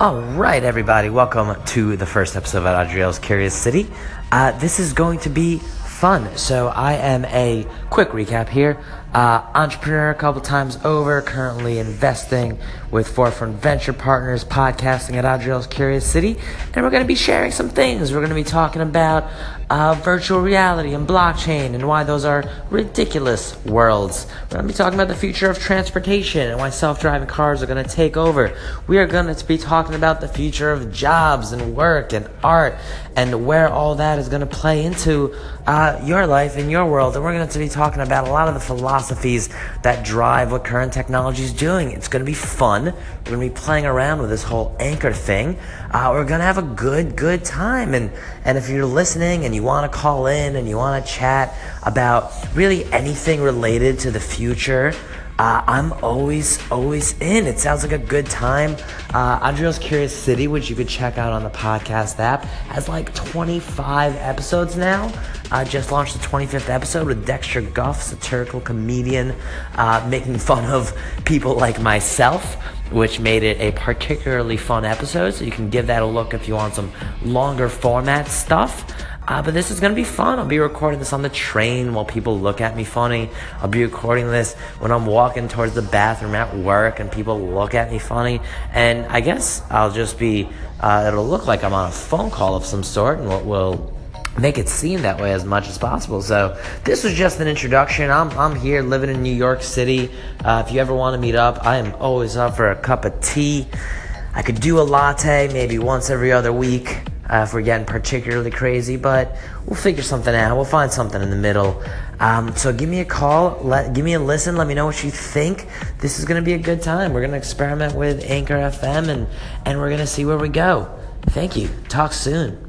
All right, everybody, welcome to the first episode of Adriel's Curious City. Uh, this is going to be fun. So, I am a quick recap here. Uh, entrepreneur a couple times over, currently investing with Forefront Venture Partners, podcasting at Adriel's Curious City, and we're going to be sharing some things. We're going to be talking about uh, virtual reality and blockchain and why those are ridiculous worlds. We're going to be talking about the future of transportation and why self driving cars are going to take over. We are going to be talking about the future of jobs and work and art and where all that is going to play into uh, your life and your world. And we're going to be talking about a lot of the philosophies that drive what current technology is doing. It's going to be fun. We're going to be playing around with this whole anchor thing. Uh, we're going to have a good, good time. And, and if you're listening and you want to call in and you want to chat about really anything related to the future, uh, I'm always, always in. It sounds like a good time. Uh, Curious City, which you could check out on the podcast app, has like 25 episodes now. I just launched the 25th episode with Dexter Guff, satirical comedian, uh, making fun of people like myself, which made it a particularly fun episode. So you can give that a look if you want some longer format stuff. Uh, but this is going to be fun. I'll be recording this on the train while people look at me funny. I'll be recording this when I'm walking towards the bathroom at work and people look at me funny. And I guess I'll just be, uh, it'll look like I'm on a phone call of some sort and we'll, make it seem that way as much as possible. So this was just an introduction. I'm, I'm here living in New York City. Uh, if you ever want to meet up, I am always up for a cup of tea. I could do a latte maybe once every other week uh, if we're getting particularly crazy, but we'll figure something out. We'll find something in the middle. Um, so give me a call, let, give me a listen, let me know what you think. This is going to be a good time. We're going to experiment with Anchor FM and, and we're going to see where we go. Thank you. Talk soon.